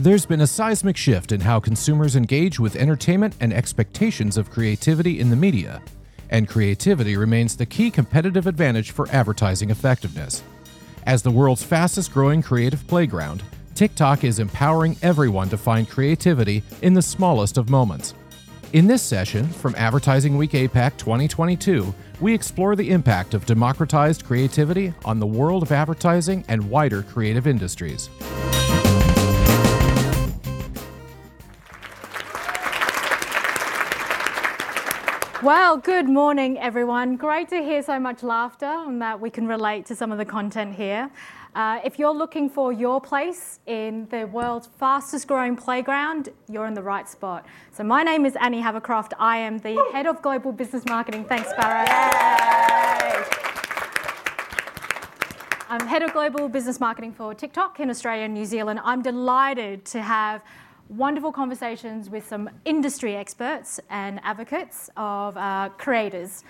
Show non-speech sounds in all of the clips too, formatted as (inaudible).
There's been a seismic shift in how consumers engage with entertainment and expectations of creativity in the media, and creativity remains the key competitive advantage for advertising effectiveness. As the world's fastest growing creative playground, TikTok is empowering everyone to find creativity in the smallest of moments. In this session from Advertising Week APAC 2022, we explore the impact of democratized creativity on the world of advertising and wider creative industries. Well, good morning, everyone. Great to hear so much laughter and that we can relate to some of the content here. Uh, if you're looking for your place in the world's fastest growing playground, you're in the right spot. So, my name is Annie Havercroft. I am the head of global business marketing. Thanks, Sparrow. I'm head of global business marketing for TikTok in Australia and New Zealand. I'm delighted to have wonderful conversations with some industry experts and advocates of uh, creators.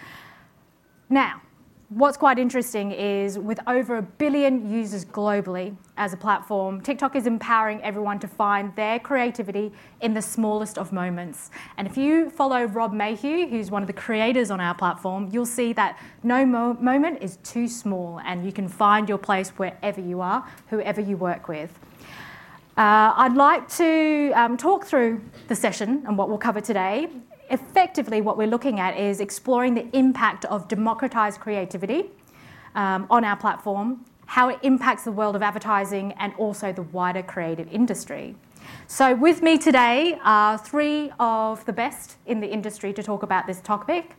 Now, what's quite interesting is with over a billion users globally as a platform, TikTok is empowering everyone to find their creativity in the smallest of moments. And if you follow Rob Mayhew, who's one of the creators on our platform, you'll see that no mo- moment is too small and you can find your place wherever you are, whoever you work with. Uh, I'd like to um, talk through the session and what we'll cover today. Effectively, what we're looking at is exploring the impact of democratized creativity um, on our platform, how it impacts the world of advertising, and also the wider creative industry. So, with me today are three of the best in the industry to talk about this topic.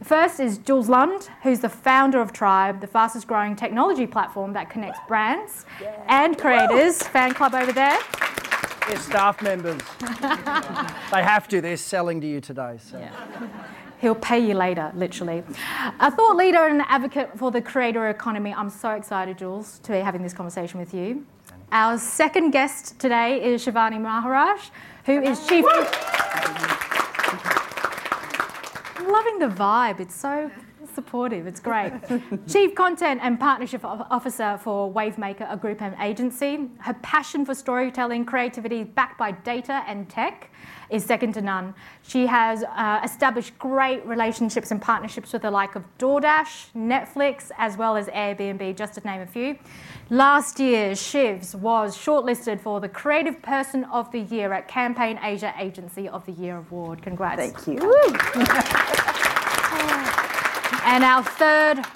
The first is Jules Lund, who's the founder of Tribe, the fastest growing technology platform that connects brands yeah. and creators. Fan club over there. They're staff members. (laughs) they have to, they're selling to you today. So. Yeah. He'll pay you later, literally. A thought leader and an advocate for the creator economy. I'm so excited, Jules, to be having this conversation with you. Our second guest today is Shivani Maharaj, who is chief loving the vibe. It's so supportive. It's great. (laughs) Chief Content and Partnership Officer for Wavemaker, a GroupM agency. Her passion for storytelling, creativity, backed by data and tech, is second to none. She has uh, established great relationships and partnerships with the like of DoorDash, Netflix, as well as Airbnb, just to name a few. Last year, Shivs was shortlisted for the Creative Person of the Year at Campaign Asia Agency of the Year Award. Congrats. Thank you. (laughs) and our third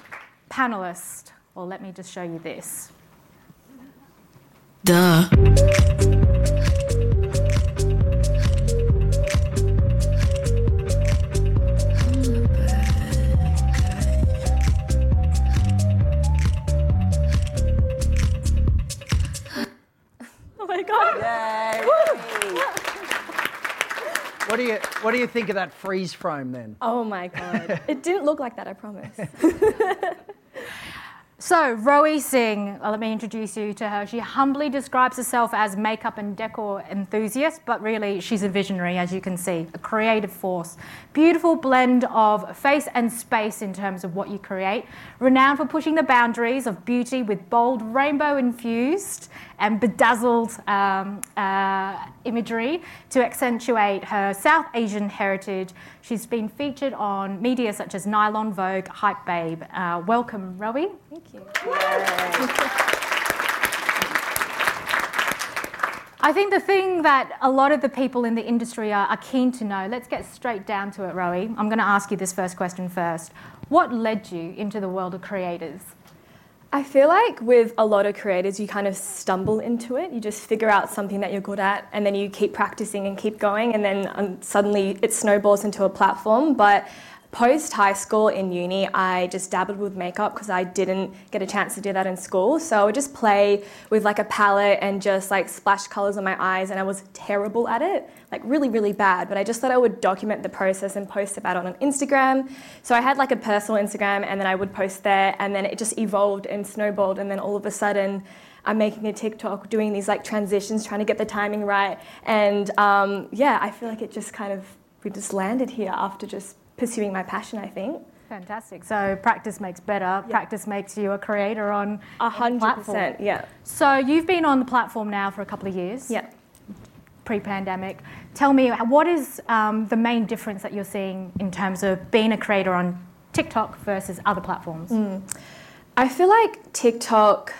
panelist, well, let me just show you this. Duh. Do you What do you think of that freeze frame then? Oh my god! (laughs) it didn't look like that. I promise. (laughs) So, Rowi Singh, uh, let me introduce you to her. She humbly describes herself as makeup and decor enthusiast, but really she's a visionary, as you can see, a creative force. Beautiful blend of face and space in terms of what you create. Renowned for pushing the boundaries of beauty with bold rainbow infused and bedazzled um, uh, imagery to accentuate her South Asian heritage. She's been featured on media such as Nylon, Vogue, Hype Babe. Uh, welcome, Rowi. Thank you. I think the thing that a lot of the people in the industry are, are keen to know, let's get straight down to it, Rowi. I'm going to ask you this first question first. What led you into the world of creators? I feel like with a lot of creators, you kind of stumble into it. You just figure out something that you're good at, and then you keep practicing and keep going, and then um, suddenly it snowballs into a platform. But post high school in uni, I just dabbled with makeup because I didn't get a chance to do that in school. So I would just play with like a palette and just like splash colors on my eyes, and I was terrible at it, like really, really bad. But I just thought I would document the process and post about it on Instagram. So I had like a personal Instagram, and then I would post there, and then it just evolved and snowballed, and then all of a sudden, I'm making a TikTok, doing these like transitions, trying to get the timing right, and um, yeah, I feel like it just kind of we just landed here after just pursuing my passion, I think. Fantastic. So practice makes better. Yeah. Practice makes you a creator on a hundred percent. Yeah. So you've been on the platform now for a couple of years. Yeah. Pre-pandemic. Tell me, what is um, the main difference that you're seeing in terms of being a creator on TikTok versus other platforms? Mm. I feel like TikTok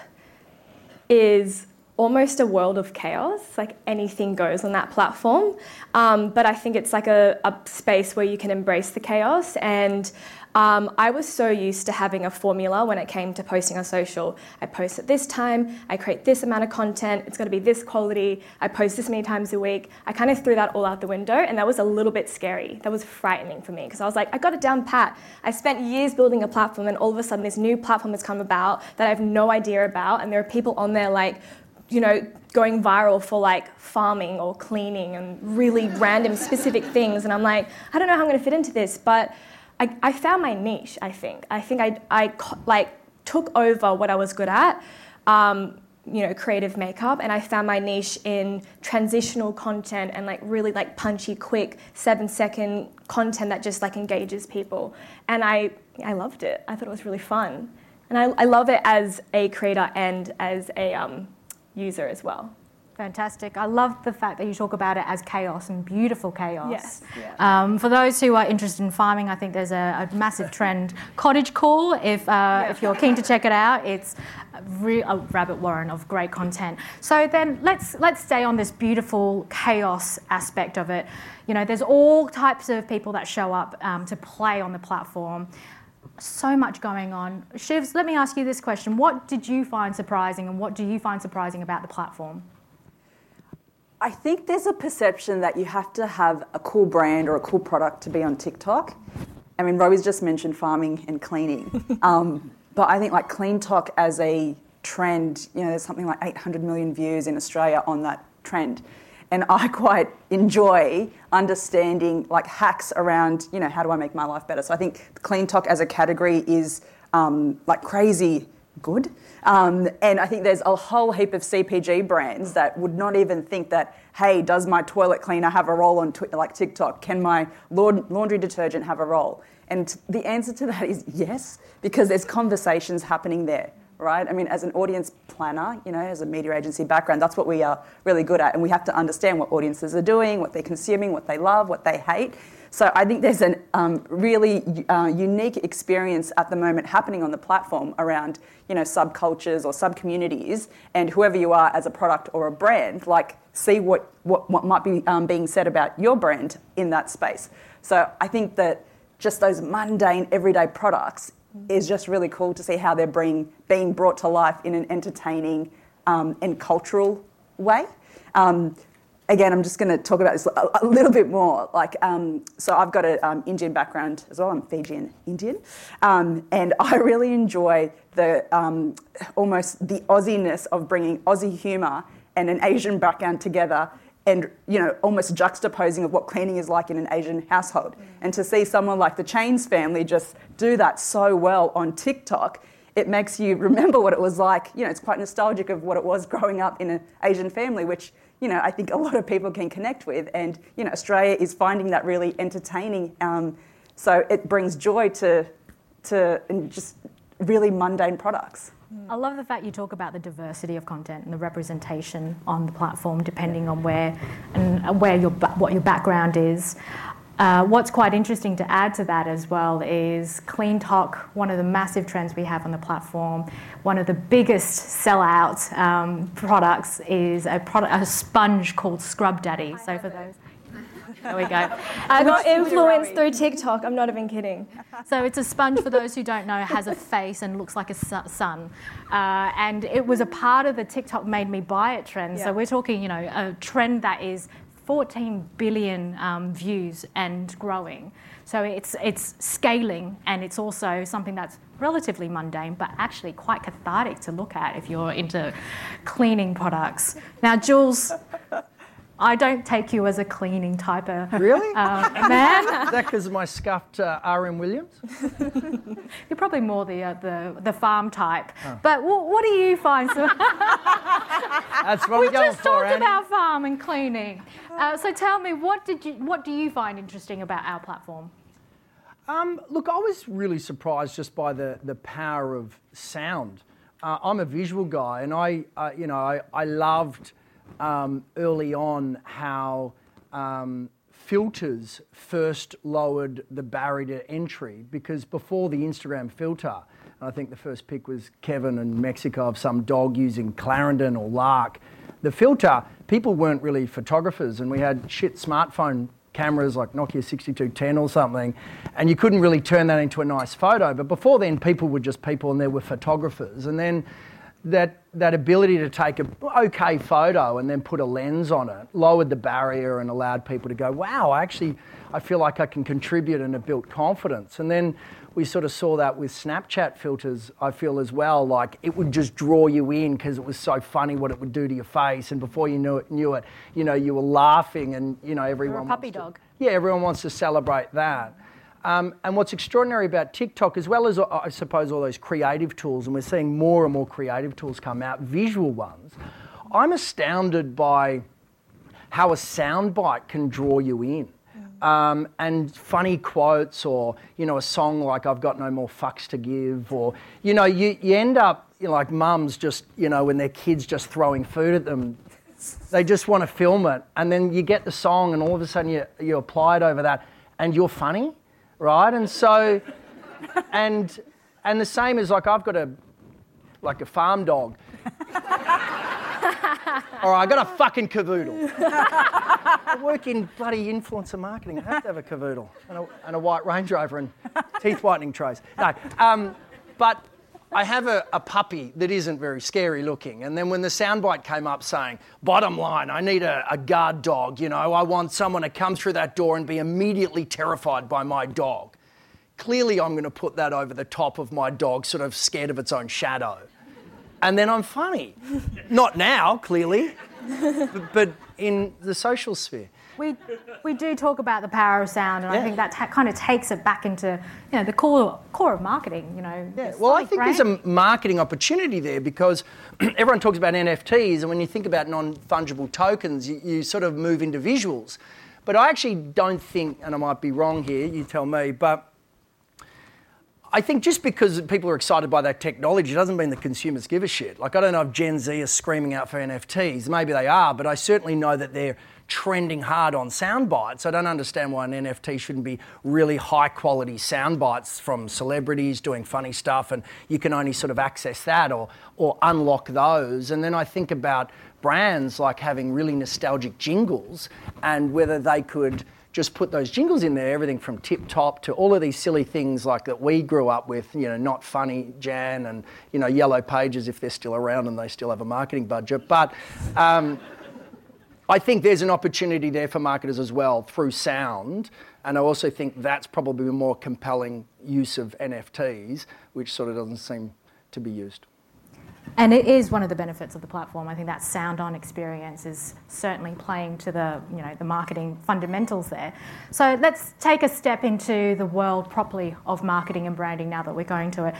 is almost a world of chaos. Like anything goes on that platform. Um, but I think it's like a, a, space where you can embrace the chaos. And um, I was so used to having a formula when it came to posting on social. I post at this time, I create this amount of content, it's going to be this quality, I post this many times a week. I kind of threw that all out the window, and that was a little bit scary. That was frightening for me because I was like, I got it down pat. I spent years building a platform, and all of a sudden, this new platform has come about that I have no idea about, and there are people on there like you know, going viral for like farming or cleaning and really random specific things. And I'm like, I don't know how I'm going to fit into this, but I, I found my niche. I think. I think I, I like took over what I was good at. Um, you know, creative makeup, and I found my niche in transitional content and like really like punchy, quick, seven second content that just like engages people. And I, I loved it. I thought it was really fun, and I, I love it as a creator and as a um, user as well. Fantastic. I love the fact that you talk about it as chaos and beautiful chaos. Yes. Yeah. Um, for those who are interested in farming, I think there's a, a massive trend. Cottage Core, if, uh, yeah. if you're keen to check it out, it's a, re- a rabbit warren of great content. So then let's, let's stay on this beautiful chaos aspect of it. You know, there's all types of people that show up um, to play on the platform so much going on. Shivs, let me ask you this question. What did you find surprising and what do you find surprising about the platform? I think there's a perception that you have to have a cool brand or a cool product to be on TikTok. I mean, Rowi's just mentioned farming and cleaning. (laughs) um, but I think like CleanTok as a trend, you know, there's something like 800 million views in Australia on that trend and I (laughs) quite enjoy understanding like hacks around you know how do I make my life better. So I think CleanTok as a category is um, like crazy good, um, and I think there's a whole heap of CPG brands that would not even think that hey, does my toilet cleaner have a role on like TikTok? Can my laundry detergent have a role? And the answer to that is yes, because there's conversations happening there right? I mean, as an audience planner, you know, as a media agency background, that's what we are really good at. And we have to understand what audiences are doing, what they're consuming, what they love, what they hate. So I think there's a um, really uh, unique experience at the moment happening on the platform around, you know, subcultures or subcommunities, and whoever you are as a product or a brand, like see what what, what might be um, being said about your brand in that space. So I think that just those mundane everyday products is just really cool to see how they're being, being brought to life in an entertaining um, and cultural way. Um, again, I'm just going to talk about this a, a little bit more. Like, um, so I've got an um, Indian background as well. I'm Fijian Indian, um, and (laughs) I really enjoy the um, almost the Aussiness of bringing Aussie humour and an Asian background together and you know almost juxtaposing of what cleaning is like in an Asian household. Mm. And to see someone like the Chains family just do that so well on TikTok, it makes you remember what it was like. You know, it's quite nostalgic of what it was growing up in an Asian family, which you know I think a lot of people can connect with. And you know, Australia is finding that really entertaining. Um, so it brings joy to to just really mundane products. I love the fact you talk about the diversity of content and the representation on the platform, depending on where and where your what your background is. Uh, what's quite interesting to add to that as well is CleanTok, one of the massive trends we have on the platform. One of the biggest sell-out um, products is a product, a sponge called Scrub Daddy. So for those there we go. (laughs) I got influenced through TikTok. I'm not even kidding. (laughs) So it's a sponge, for those who don't know, has a face and looks like a sun. Uh, and it was a part of the TikTok made me buy it trend. Yeah. So we're talking, you know, a trend that is 14 billion um, views and growing. So it's, it's scaling and it's also something that's relatively mundane, but actually quite cathartic to look at if you're into cleaning products. Now, Jules, I don't take you as a cleaning type of Really? uh, man. (laughs) Is that because of my scuffed uh, R.M. Williams? (laughs) You're probably more the uh, the, the farm type. But wh- what do you find? So (laughs) That's what we just for, talked Annie. about farm and cleaning. Uh, so tell me, what did you what do you find interesting about our platform? Um, look, I was really surprised just by the, the power of sound. Uh, I'm a visual guy, and I, uh, you know, I, I loved um, early on how um, filters first lowered the barrier to entry because before the Instagram filter, and I think the first pick was Kevin in Mexico of some dog using Clarendon or Lark. The filter, people weren't really photographers, and we had shit smartphone cameras like Nokia 6210 or something, and you couldn't really turn that into a nice photo. But before then, people were just people and there were photographers. And then that, that ability to take a okay photo and then put a lens on it lowered the barrier and allowed people to go, wow, I actually, I feel like I can contribute and it built confidence. And then we sort of saw that with Snapchat filters, I feel as well, like it would just draw you in because it was so funny what it would do to your face. And before you knew it, knew it you know, you were laughing and, you know, everyone. puppy wants to- dog. yeah, everyone wants to celebrate that. Um, and what's extraordinary about TikTok, as well as uh, I suppose all those creative tools, and we're seeing more and more creative tools come out, visual ones, I'm astounded by how a soundbite can draw you in. Um, and funny quotes, or you know, a song like "I've got no more fucks to give," or you know, you, you end up you know, like mums just you know when their kids just throwing food at them, they just want to film it, and then you get the song, and all of a sudden you you apply it over that, and you're funny, right? And so, and and the same is like I've got a like a farm dog. (laughs) All right, I got a fucking cavoodle. I work in bloody influencer marketing. I have to have a cavoodle and a, and a white Range Rover and teeth whitening trays. No, um, but I have a, a puppy that isn't very scary looking. And then when the soundbite came up saying, bottom line, I need a, a guard dog, you know, I want someone to come through that door and be immediately terrified by my dog. Clearly, I'm going to put that over the top of my dog, sort of scared of its own shadow. And then I'm funny. Not now, clearly, but, (laughs) but in the social sphere. We, we do talk about the power of sound, and Yeah. I think that ta- kind of takes it back into you know the core core of marketing. You know, Yeah, well, I think brand- there's a marketing opportunity there because (clears throat) everyone talks about NFTs, and when you think about non fungible tokens, you, you sort of move into visuals. But I actually don't think, and I might be wrong here, you tell me, but I think just because people are excited by that technology doesn't mean the consumers give a shit. Like, I don't know if Gen Z is screaming out for NFTs. Maybe they are, but I certainly know that they're trending hard on sound bites. I don't understand why an NFT shouldn't be really high quality sound bites from celebrities doing funny stuff and you can only sort of access that or, or unlock those. And then I think about brands like having really nostalgic jingles and whether they could just put those jingles in there, everything from tip top to all of these silly things like that we grew up with, you know, not funny Jan and, you know, yellow pages if they're still around and they still have a marketing budget. But um, I think there's an opportunity there for marketers as well through sound. And I also think that's probably a more compelling use of NFTs, which sort of doesn't seem to be used. And it is one of the benefits of the platform. I think that sound-on experience is certainly playing to the, you know, the marketing fundamentals there. So let's take a step into the world properly of marketing and branding now that we're going to it.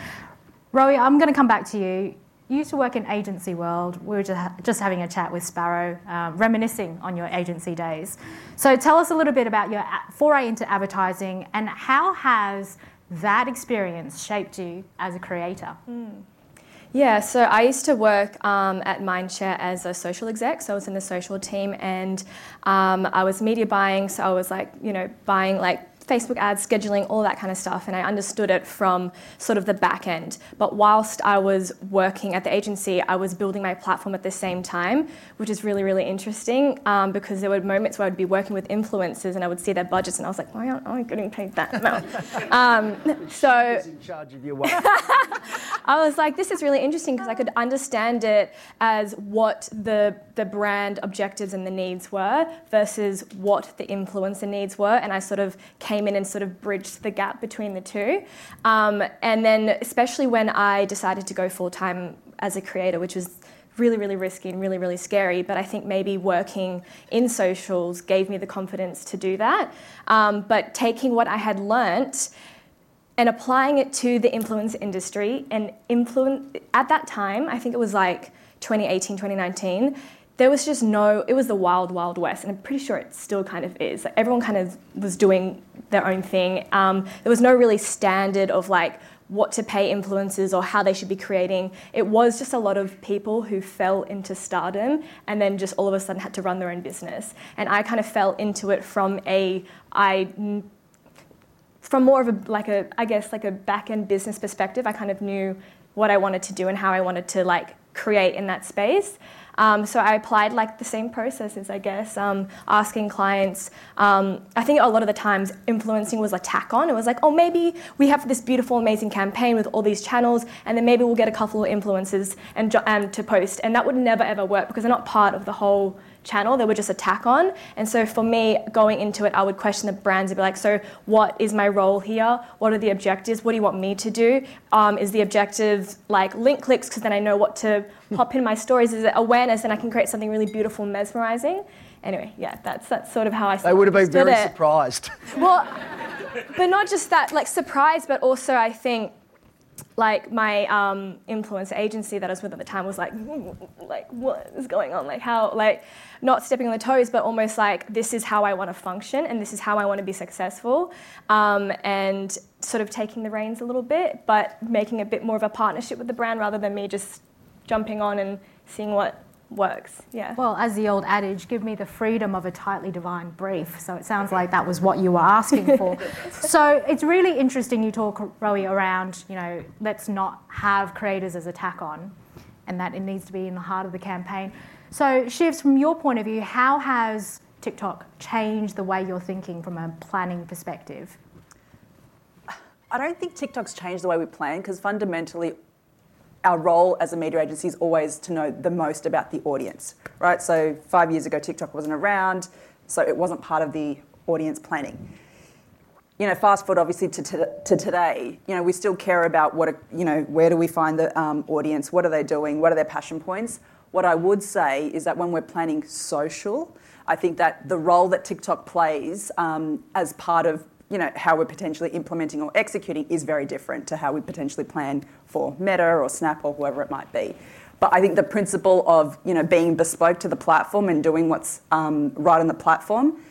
Rowi, I'm going to come back to you. You used to work in agency world. We were just, having a chat with Sparrow, uh, reminiscing on your agency days. So tell us a little bit about your foray into advertising and how has that experience shaped you as a creator? Yeah, so I used to work um, at Mindshare as a social exec, so I was in the social team, and um, I was media buying, so I was like, you know, buying like Facebook ads, scheduling, all that kind of stuff, and I understood it from sort of the back end. But whilst I was working at the agency, I was building my platform at the same time, which is really, really interesting um, because there were moments where I'd be working with influencers and I would see their budgets, and I was like, why aren't I getting paid that amount? (laughs) um, so in charge of your work? (laughs) I was like, this is really interesting because I could understand it as what the the brand objectives and the needs were versus what the influencer needs were, and I sort of came in and sort of bridged the gap between the two. Um, and then, especially when I decided to go full time as a creator, which was really, really risky and really, really scary. But I think maybe working in socials gave me the confidence to do that. Um, but taking what I had learnt and applying it to the influence industry and influence at that time, I think it was like 2018, 2019. There was just no, it was the wild, wild west, and I'm pretty sure it still kind of is. Like everyone kind of was doing their own thing. Um, there was no really standard of like, what to pay influencers or how they should be creating. It was just a lot of people who fell into stardom and then just all of a sudden had to run their own business. And I kind of fell into it from a I from more of a like a I guess like a back end business perspective. I kind of knew what I wanted to do and how I wanted to like create in that space. Um, so I applied like the same processes, I guess, um, asking clients. Um, I think a lot of the times influencing was a tack on. It was like, oh, maybe we have this beautiful, amazing campaign with all these channels, and then maybe we'll get a couple of influencers and, and to post, and that would never ever work because they're not part of the whole channel. They were just a tack on. And so for me, going into it, I would question the brands and be like, so what is my role here? What are the objectives? What do you want me to do? Um, is the objective like link clicks because then I know what to pop in my stories? Is it awareness and I can create something really beautiful and mesmerizing? Anyway, yeah, that's that's sort of how I. They would have been very it. surprised. Well, but not just that, like surprised, but also I think like my um, influence agency that I was with at the time was like, (laughs) like what is going on? Like how, like not stepping on the toes, but almost like this is how I want to function and this is how I want to be successful, um, and sort of taking the reins a little bit, but making a bit more of a partnership with the brand rather than me just jumping on and seeing what works. Yeah. Well, as the old adage, give me the freedom of a tightly defined brief. So it sounds like that was what you were asking for. (laughs) so it's really interesting you talk, Rowi, around, you know, let's not have creators as a tack on and that it needs to be in the heart of the campaign. So, Shivs, from your point of view, how has TikTok changed the way you're thinking from a planning perspective? I don't think TikTok's changed the way we plan because fundamentally our role as a media agency is always to know the most about the audience, right? So five years ago, TikTok wasn't around, so it wasn't part of the audience planning. You know, fast forward obviously to, to, to today, you know, we still care about what, you know, where do we find the um, audience? What are they doing? What are their passion points? What I would say is that when we're planning social, I think that the role that TikTok plays um, as part of you know, how we're potentially implementing or executing is very different to how we potentially plan for Meta or Snap or whoever it might be. But I think the principle of you know being bespoke to the platform and doing what's um, right on the platform,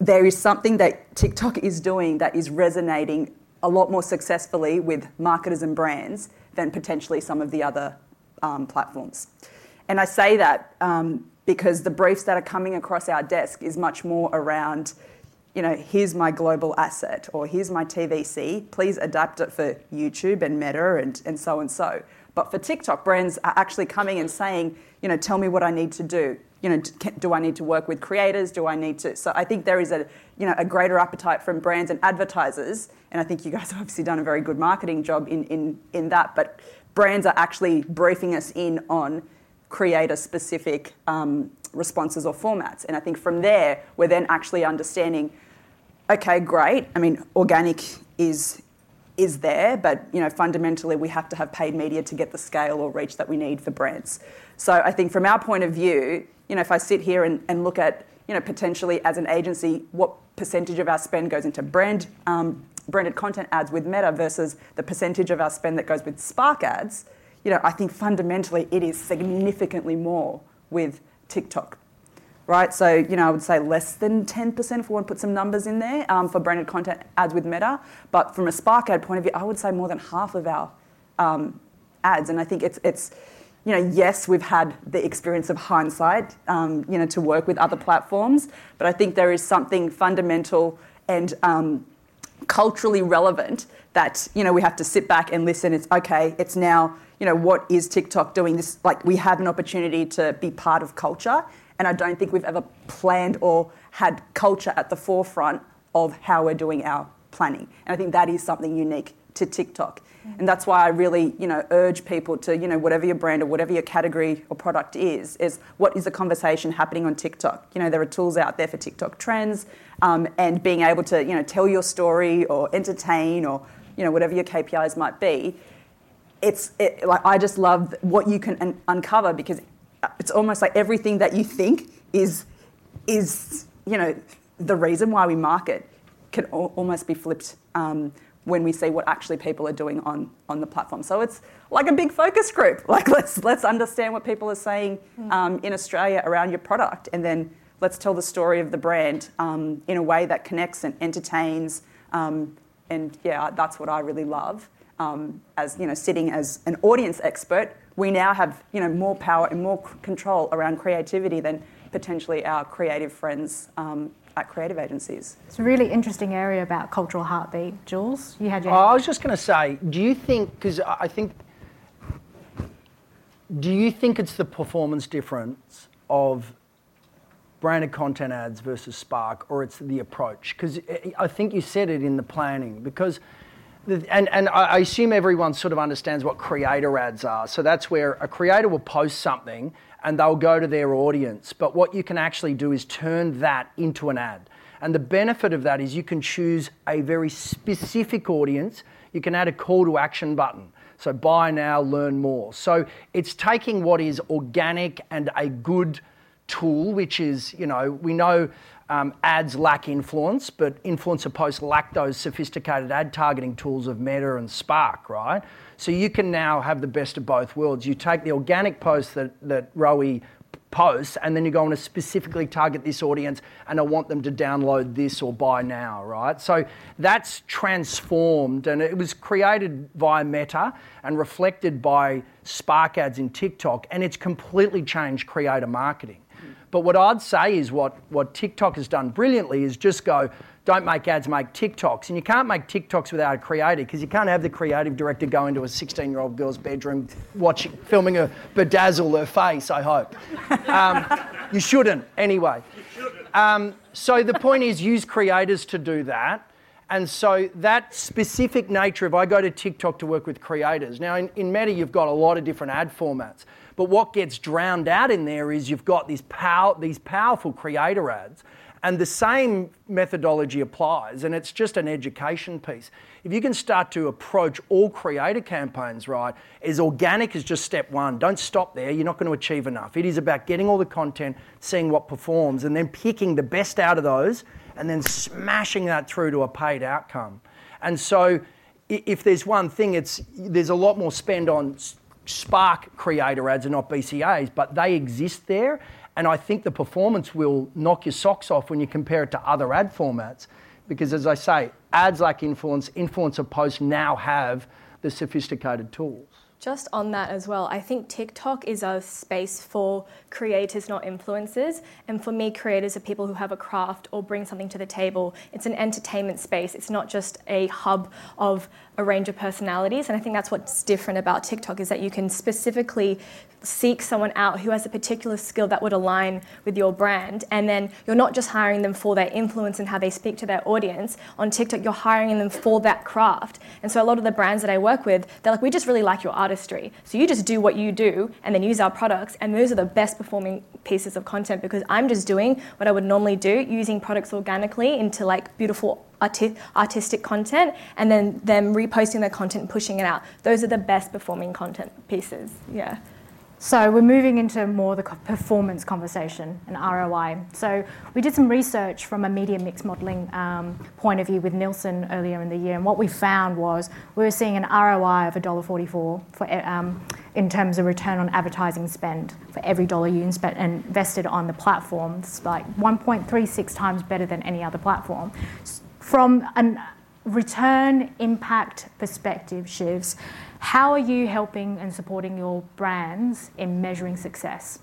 there is something that TikTok is doing that is resonating a lot more successfully with marketers and brands than potentially some of the other um, platforms. And I say that um, because the briefs that are coming across our desk is much more around you know, here's my global asset or here's my TVC. Please adapt it for YouTube and Meta and, and so and so. But for TikTok, brands are actually coming and saying, you know, tell me what I need to do. You know, do I need to work with creators? Do I need to? So I think there is a, you know, a greater appetite from brands and advertisers, and I think you guys have obviously done a very good marketing job in, in, in that. But brands are actually briefing us in on creator-specific um, responses or formats, and I think from there we're then actually understanding okay, great. I mean, organic is is there, but you know, fundamentally we have to have paid media to get the scale or reach that we need for brands. So I think from our point of view, you know, if I sit here and, and look at, you know, potentially as an agency, what percentage of our spend goes into brand um, branded content ads with Meta versus the percentage of our spend that goes with Spark ads, you know, I think fundamentally it is significantly more with TikTok right? So, you know, I would say less than 10% if we want to put some numbers in there um, for branded content ads with Meta. But from a Spark ad point of view, I would say more than half of our um, ads. And I think it's, it's, you know, yes, we've had the experience of hindsight, um, you know, to work with other platforms, but I think there is something fundamental and um, culturally relevant that, you know, we have to sit back and listen. It's okay, it's now, you know, what is TikTok doing? This, like, we have an opportunity to be part of culture and I don't think we've ever planned or had culture at the forefront of how we're doing our planning. And I think that is something unique to TikTok. And that's why I really, you know, urge people to, you know, whatever your brand or whatever your category or product is, is what is the conversation happening on TikTok? You know, there are tools out there for TikTok trends, um, and being able to, you know, tell your story or entertain or, you know, whatever your KPIs might be. It's it, like I just love what you can un- uncover because it's almost like everything that you think is is you know the reason why we market can al- almost be flipped um, when we see what actually people are doing on, on the platform. So it's like a big focus group. (laughs) Like let's let's understand what people are saying um, in Australia around your product, and then let's tell the story of the brand um, in a way that connects and entertains. Um, and yeah, that's what I really love. Um, as you know, sitting as an audience expert, we now have you know more power and more c- control around creativity than potentially our creative friends um, at creative agencies. It's a really interesting area about cultural heartbeat. Jules, you had your. Oh, I was just going to say, do you think, because I think, do you think it's the performance difference of branded content ads versus Spark, or it's the approach? Because I think you said it in the planning, because. And, and I assume everyone sort of understands what creator ads are. So that's where a creator will post something and they'll go to their audience. But what you can actually do is turn that into an ad. And the benefit of that is you can choose a very specific audience. You can add a call to action button. So buy now, learn more. So it's taking what is organic and a good tool, which is, you know, we know um, ads lack influence, but influencer posts lack those sophisticated ad targeting tools of Meta and Spark, right? So you can now have the best of both worlds. You take the organic posts that, that Rowi posts, and then you go on to specifically target this audience, and I want them to download this or buy now, right? So that's transformed, and it was created via Meta and reflected by Spark ads in TikTok, and it's completely changed creator marketing. But what I'd say is what, what TikTok has done brilliantly is just go, don't make ads, make TikToks. And you can't make TikToks without a creator because you can't have the creative director go into a 16 year old girl's bedroom watching, filming her bedazzle her face, I hope. (laughs) Um, you shouldn't, anyway. Um, so the point is, use creators to do that. And so that specific nature, if I go to TikTok to work with creators, now in, in Meta, you've got a lot of different ad formats. But what gets drowned out in there is you've got these, pow- these powerful creator ads. And the same methodology applies, and it's just an education piece. If you can start to approach all creator campaigns right, as organic is just step one. Don't stop there, you're not going to achieve enough. It is about getting all the content, seeing what performs, and then picking the best out of those, and then smashing that through to a paid outcome. And so, if there's one thing, it's there's a lot more spend on Spark creator ads are not BCAs, but they exist there. And I think the performance will knock your socks off when you compare it to other ad formats. Because as I say, ads like influence, influencer posts now have the sophisticated tools. Just on that as well, I think TikTok is a space for creators, not influencers. And for me, creators are people who have a craft or bring something to the table. It's an entertainment space, it's not just a hub of a range of personalities. And I think that's what's different about TikTok is that you can specifically seek someone out who has a particular skill that would align with your brand. And then you're not just hiring them for their influence and how they speak to their audience. On TikTok, you're hiring them for that craft. And so a lot of the brands that I work with, they're like, we just really like your artistry. So you just do what you do and then use our products. And those are the best performing pieces of content because I'm just doing what I would normally do, using products organically into like beautiful arti- artistic content and then them reposting their content and pushing it out. Those are the best performing content pieces. Yeah. So we're moving into more the performance conversation and ROI. So we did some research from a media mix modelling um, point of view with Nielsen earlier in the year, and what we found was we were seeing an ROI of $1.44 for e- um, in terms of return on advertising spend for every dollar you invested on the platform. It's like 1.36 times better than any other platform. From a return impact perspective, Shivs, how are you helping and supporting your brands in measuring success?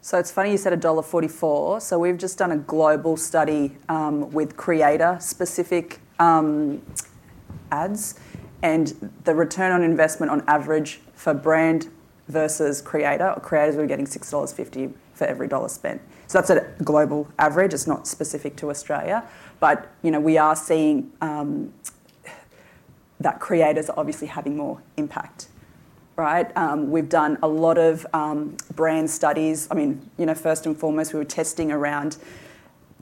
So it's funny you said $1.44. So we've just done a global study um, with creator specific um, ads, and the return on investment on average for brand versus creator, creators were getting $6.50 for every dollar spent. So that's a global average, it's not specific to Australia. But you know, we are seeing um, that creators are obviously having more impact. Right, um, we've done a lot of um, brand studies. I mean, you know, first and foremost, we were testing around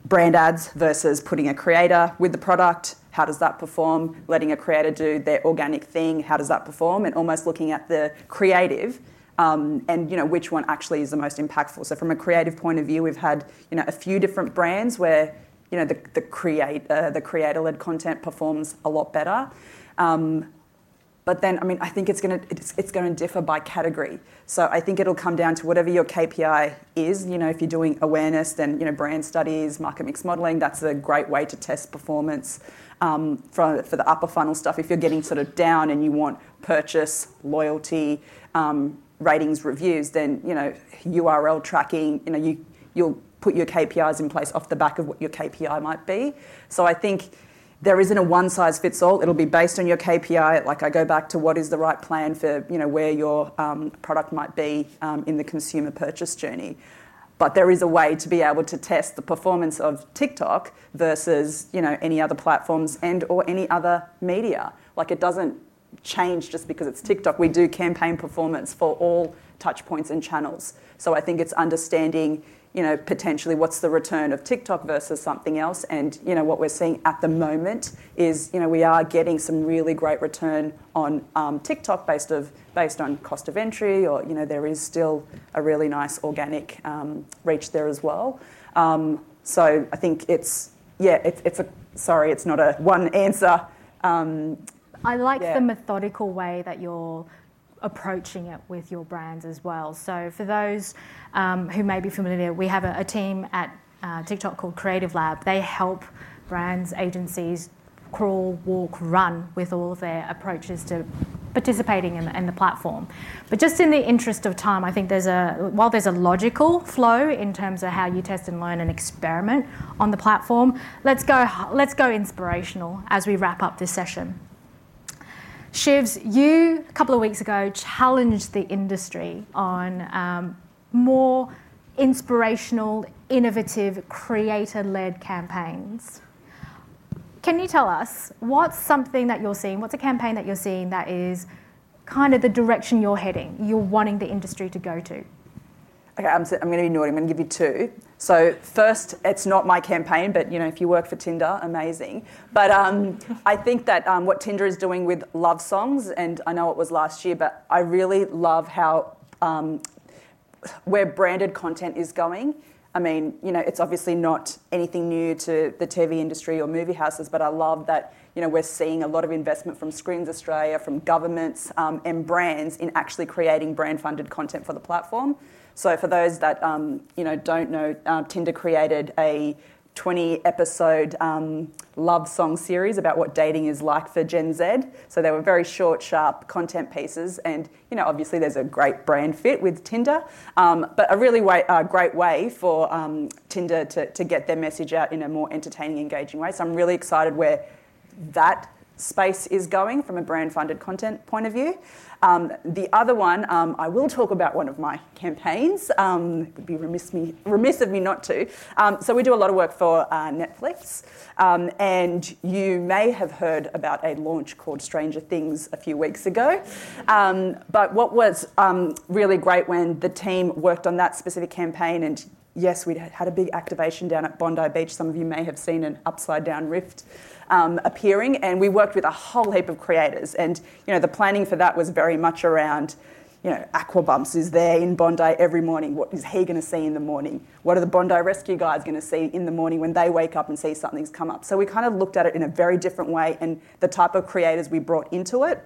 brand ads versus putting a creator with the product. How does that perform? Letting a creator do their organic thing. How does that perform? And almost looking at the creative um, and you know which one actually is the most impactful. So from a creative point of view, we've had you know a few different brands where you know the the create uh, the creator led content performs a lot better. Um, but then, I mean, I think it's going to it's, it's going to differ by category. So I think it'll come down to whatever your KPI is. You know, if you're doing awareness, then you know brand studies, market mix modelling. That's a great way to test performance. Um, for, for the upper funnel stuff, if you're getting sort of down and you want purchase, loyalty, um, ratings, reviews, then you know URL tracking. You know, you you'll put your KPIs in place off the back of what your KPI might be. So I think there isn't a one size fits all. It'll be based on your KPI. Like I go back to what is the right plan for you know where your um, product might be um, in the consumer purchase journey. But there is a way to be able to test the performance of TikTok versus you know any other platforms and or any other media. Like it doesn't change just because it's TikTok. We do campaign performance for all touch points and channels. So I think it's understanding you know, potentially what's the return of TikTok versus something else. And, you know, what we're seeing at the moment is, you know, we are getting some really great return on um, TikTok based of based on cost of entry, or you know, there is still a really nice organic um, reach there as well. Um, so I think it's yeah, it's, it's a sorry, it's not a one (laughs) answer. Um, I like yeah. the methodical way that you're approaching it with your brands as well. So for those um, who may be familiar, we have a, a team at uh, TikTok called Creative Lab. They help brands, agencies crawl, walk, run with all of their approaches to participating in the, in the, platform. But just in the interest of time, I think there's a while there's a logical flow in terms of how you test and learn and experiment on the platform. Let's go let's go inspirational as we wrap up this session. Shivs, you a couple of weeks ago challenged the industry on um, more inspirational, innovative, creator led campaigns. Can you tell us what's something that you're seeing, what's a campaign that you're seeing that is kind of the direction you're heading, you're wanting the industry to go to? Okay, I'm, I'm going to be naughty. I'm going to give you two. So first, it's not my campaign, but you know, if you work for Tinder, amazing. But um, (laughs) I think that um, what Tinder is doing with love songs, and I know it was last year, but I really love how um, where branded content is going. I mean, you know, it's obviously not anything new to the TV industry or movie houses, but I love that, you know, we're seeing a lot of investment from Screens Australia, from governments um, and brands in actually creating brand funded content for the platform. So for those that um, you know don't know, uh, Tinder created a 20 episode um, love song series about what dating is like for Gen Z. So they were very short, sharp content pieces, and you know obviously there's a great brand fit with Tinder, um, but a really way, uh, great way for um, Tinder to, to get their message out in a more entertaining, engaging way. So I'm really excited where that space is going from a brand funded content point of view. Um, the other one, um, I will talk about one of my campaigns. Um, it would be remiss, me, remiss of me not to. Um, so we do a lot of work for uh, Netflix, um, and you may have heard about a launch called Stranger Things a few weeks ago. Um, but what was really great when the team worked on that specific campaign, and yes, we had a big activation down at Bondi Beach. Some of you may have seen an upside down rift um, appearing, and we worked with a whole heap of creators. And you know, the planning for that was very much around. You know, Aquabumps is there in Bondi every morning. What is he going to see in the morning? What are the Bondi rescue guys going to see in the morning when they wake up and see something's come up? So we kind of looked at it in a very different way and the type of creators we brought into it.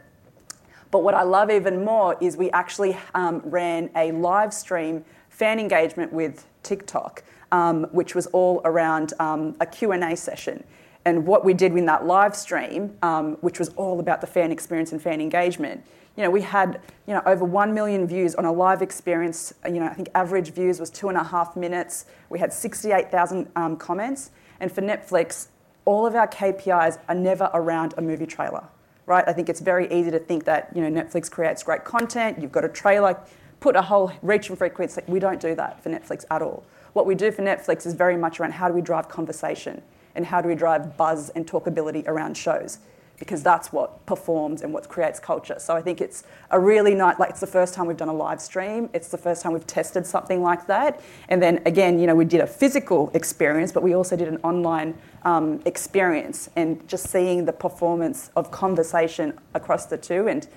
But what I love even more is we actually um, ran a live stream fan engagement with TikTok, um, which was all around um, a Q&A session. And what we did in that live stream, um, which was all about the fan experience and fan engagement, you know, we had you know over one million views on a live experience. You know, I think average views was two and a half minutes. We had 68,000 um, comments, and for Netflix, all of our KPIs are never around a movie trailer, right? I think it's very easy to think that you know Netflix creates great content. You've got a trailer, put a whole reach and frequency. We don't do that for Netflix at all. What we do for Netflix is very much around how do we drive conversation and how do we drive buzz and talkability around shows. because that's what performs and what creates culture. So I think it's a really nice, like it's the first time we've done a live stream. It's the first time we've tested something like that. And then again, you know, we did a physical experience, but we also did an online um, experience and just seeing the performance of conversation across the two. And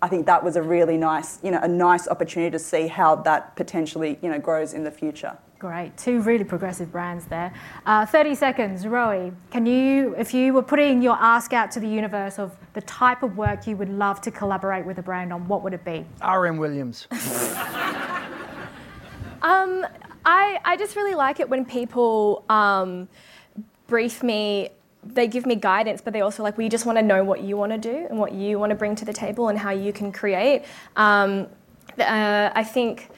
I think that was a really nice, you know, a nice opportunity to see how that potentially, you know, grows in the future. Great, two really progressive brands there. Uh, 30 seconds, Rowi, can you, if you were putting your ask out to the universe of the type of work you would love to collaborate with a brand on, what would it be? RM Williams. (laughs) um, I, I just really like it when people um, brief me they give me guidance, but they also like we just want to know what you want to do and what you want to bring to the table and how you can create. Um, uh, I think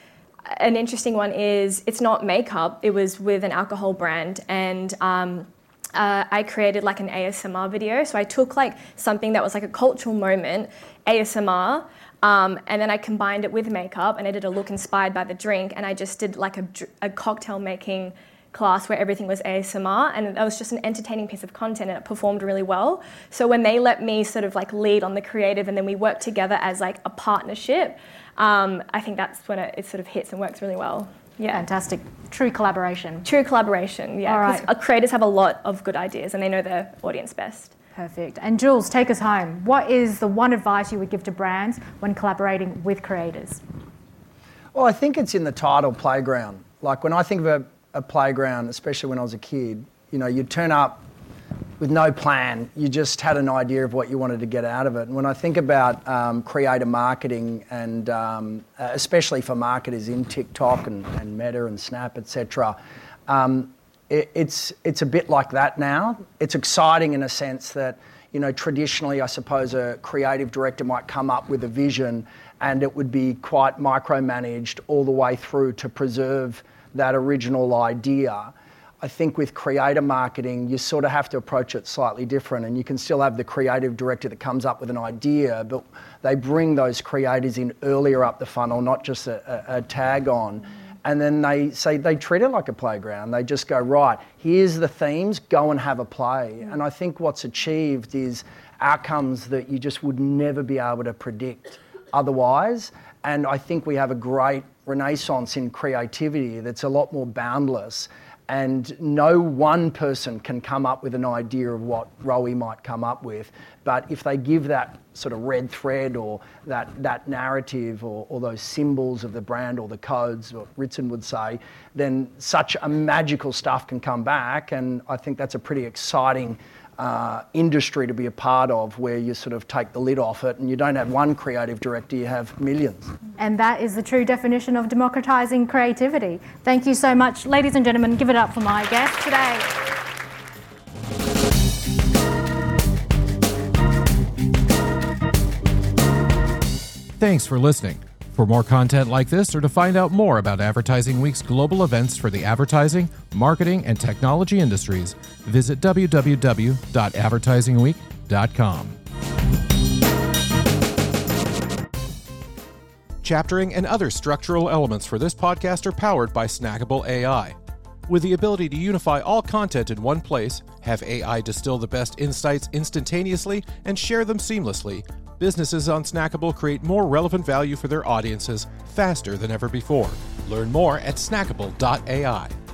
an interesting one is it's not makeup. It was with an alcohol brand, and um, uh, I created like an ASMR video. So I took like something that was like a cultural moment, ASMR, um, and then I combined it with makeup, and I did a look inspired by the drink, and I just did like a, a cocktail making class where everything was ASMR and that was just an entertaining piece of content and it performed really well. So when they let me sort of like lead on the creative and then we worked together as like a partnership, um, I think that's when it, it, sort of hits and works really well. Yeah. Fantastic. True collaboration. True collaboration, yeah. Because right. creators have a lot of good ideas and they know their audience best. Perfect. And Jules, take us home. What is the one advice you would give to brands when collaborating with creators? Well, I think it's in the title playground. Like when I think of a, a playground, especially when I was a kid, you know, you'd turn up with no plan. You just had an idea of what you wanted to get out of it. And when I think about um, creator marketing, and um, uh, especially for marketers in TikTok and, and Meta and Snap, etc., um, it, it's it's a bit like that now. It's exciting in a sense that you know traditionally, I suppose a creative director might come up with a vision, and it would be quite micromanaged all the way through to preserve that original idea. I think with creator marketing, you sort of have to approach it slightly different. And you can still have the creative director that comes up with an idea, but they bring those creators in earlier up the funnel, not just a, a, a tag on. And then they say they treat it like a playground. They just go, right, here's the themes, go and have a play. Mm. And I think what's achieved is outcomes that you just would never be able to predict otherwise. And I think we have a great renaissance in creativity that's a lot more boundless and no one person can come up with an idea of what Rowi might come up with. But if they give that sort of red thread or that, that narrative or, or those symbols of the brand or the codes, what Ritson would say, then such a magical stuff can come back. And I think that's a pretty exciting uh, industry to be a part of where you sort of take the lid off it and you don't have one creative director, you have millions. And that is the true definition of democratising creativity. Thank you so much. Ladies and gentlemen, give it up for my guest today. Thanks for listening. For more content like this or to find out more about Advertising Week's global events for the advertising, marketing, and technology industries, visit www.advertisingweek.com. Chaptering and other structural elements for this podcast are powered by Snackable AI. With the ability to unify all content in one place, have AI distill the best insights instantaneously, and share them seamlessly, businesses on Snackable create more relevant value for their audiences faster than ever before. Learn more at snackable.ai.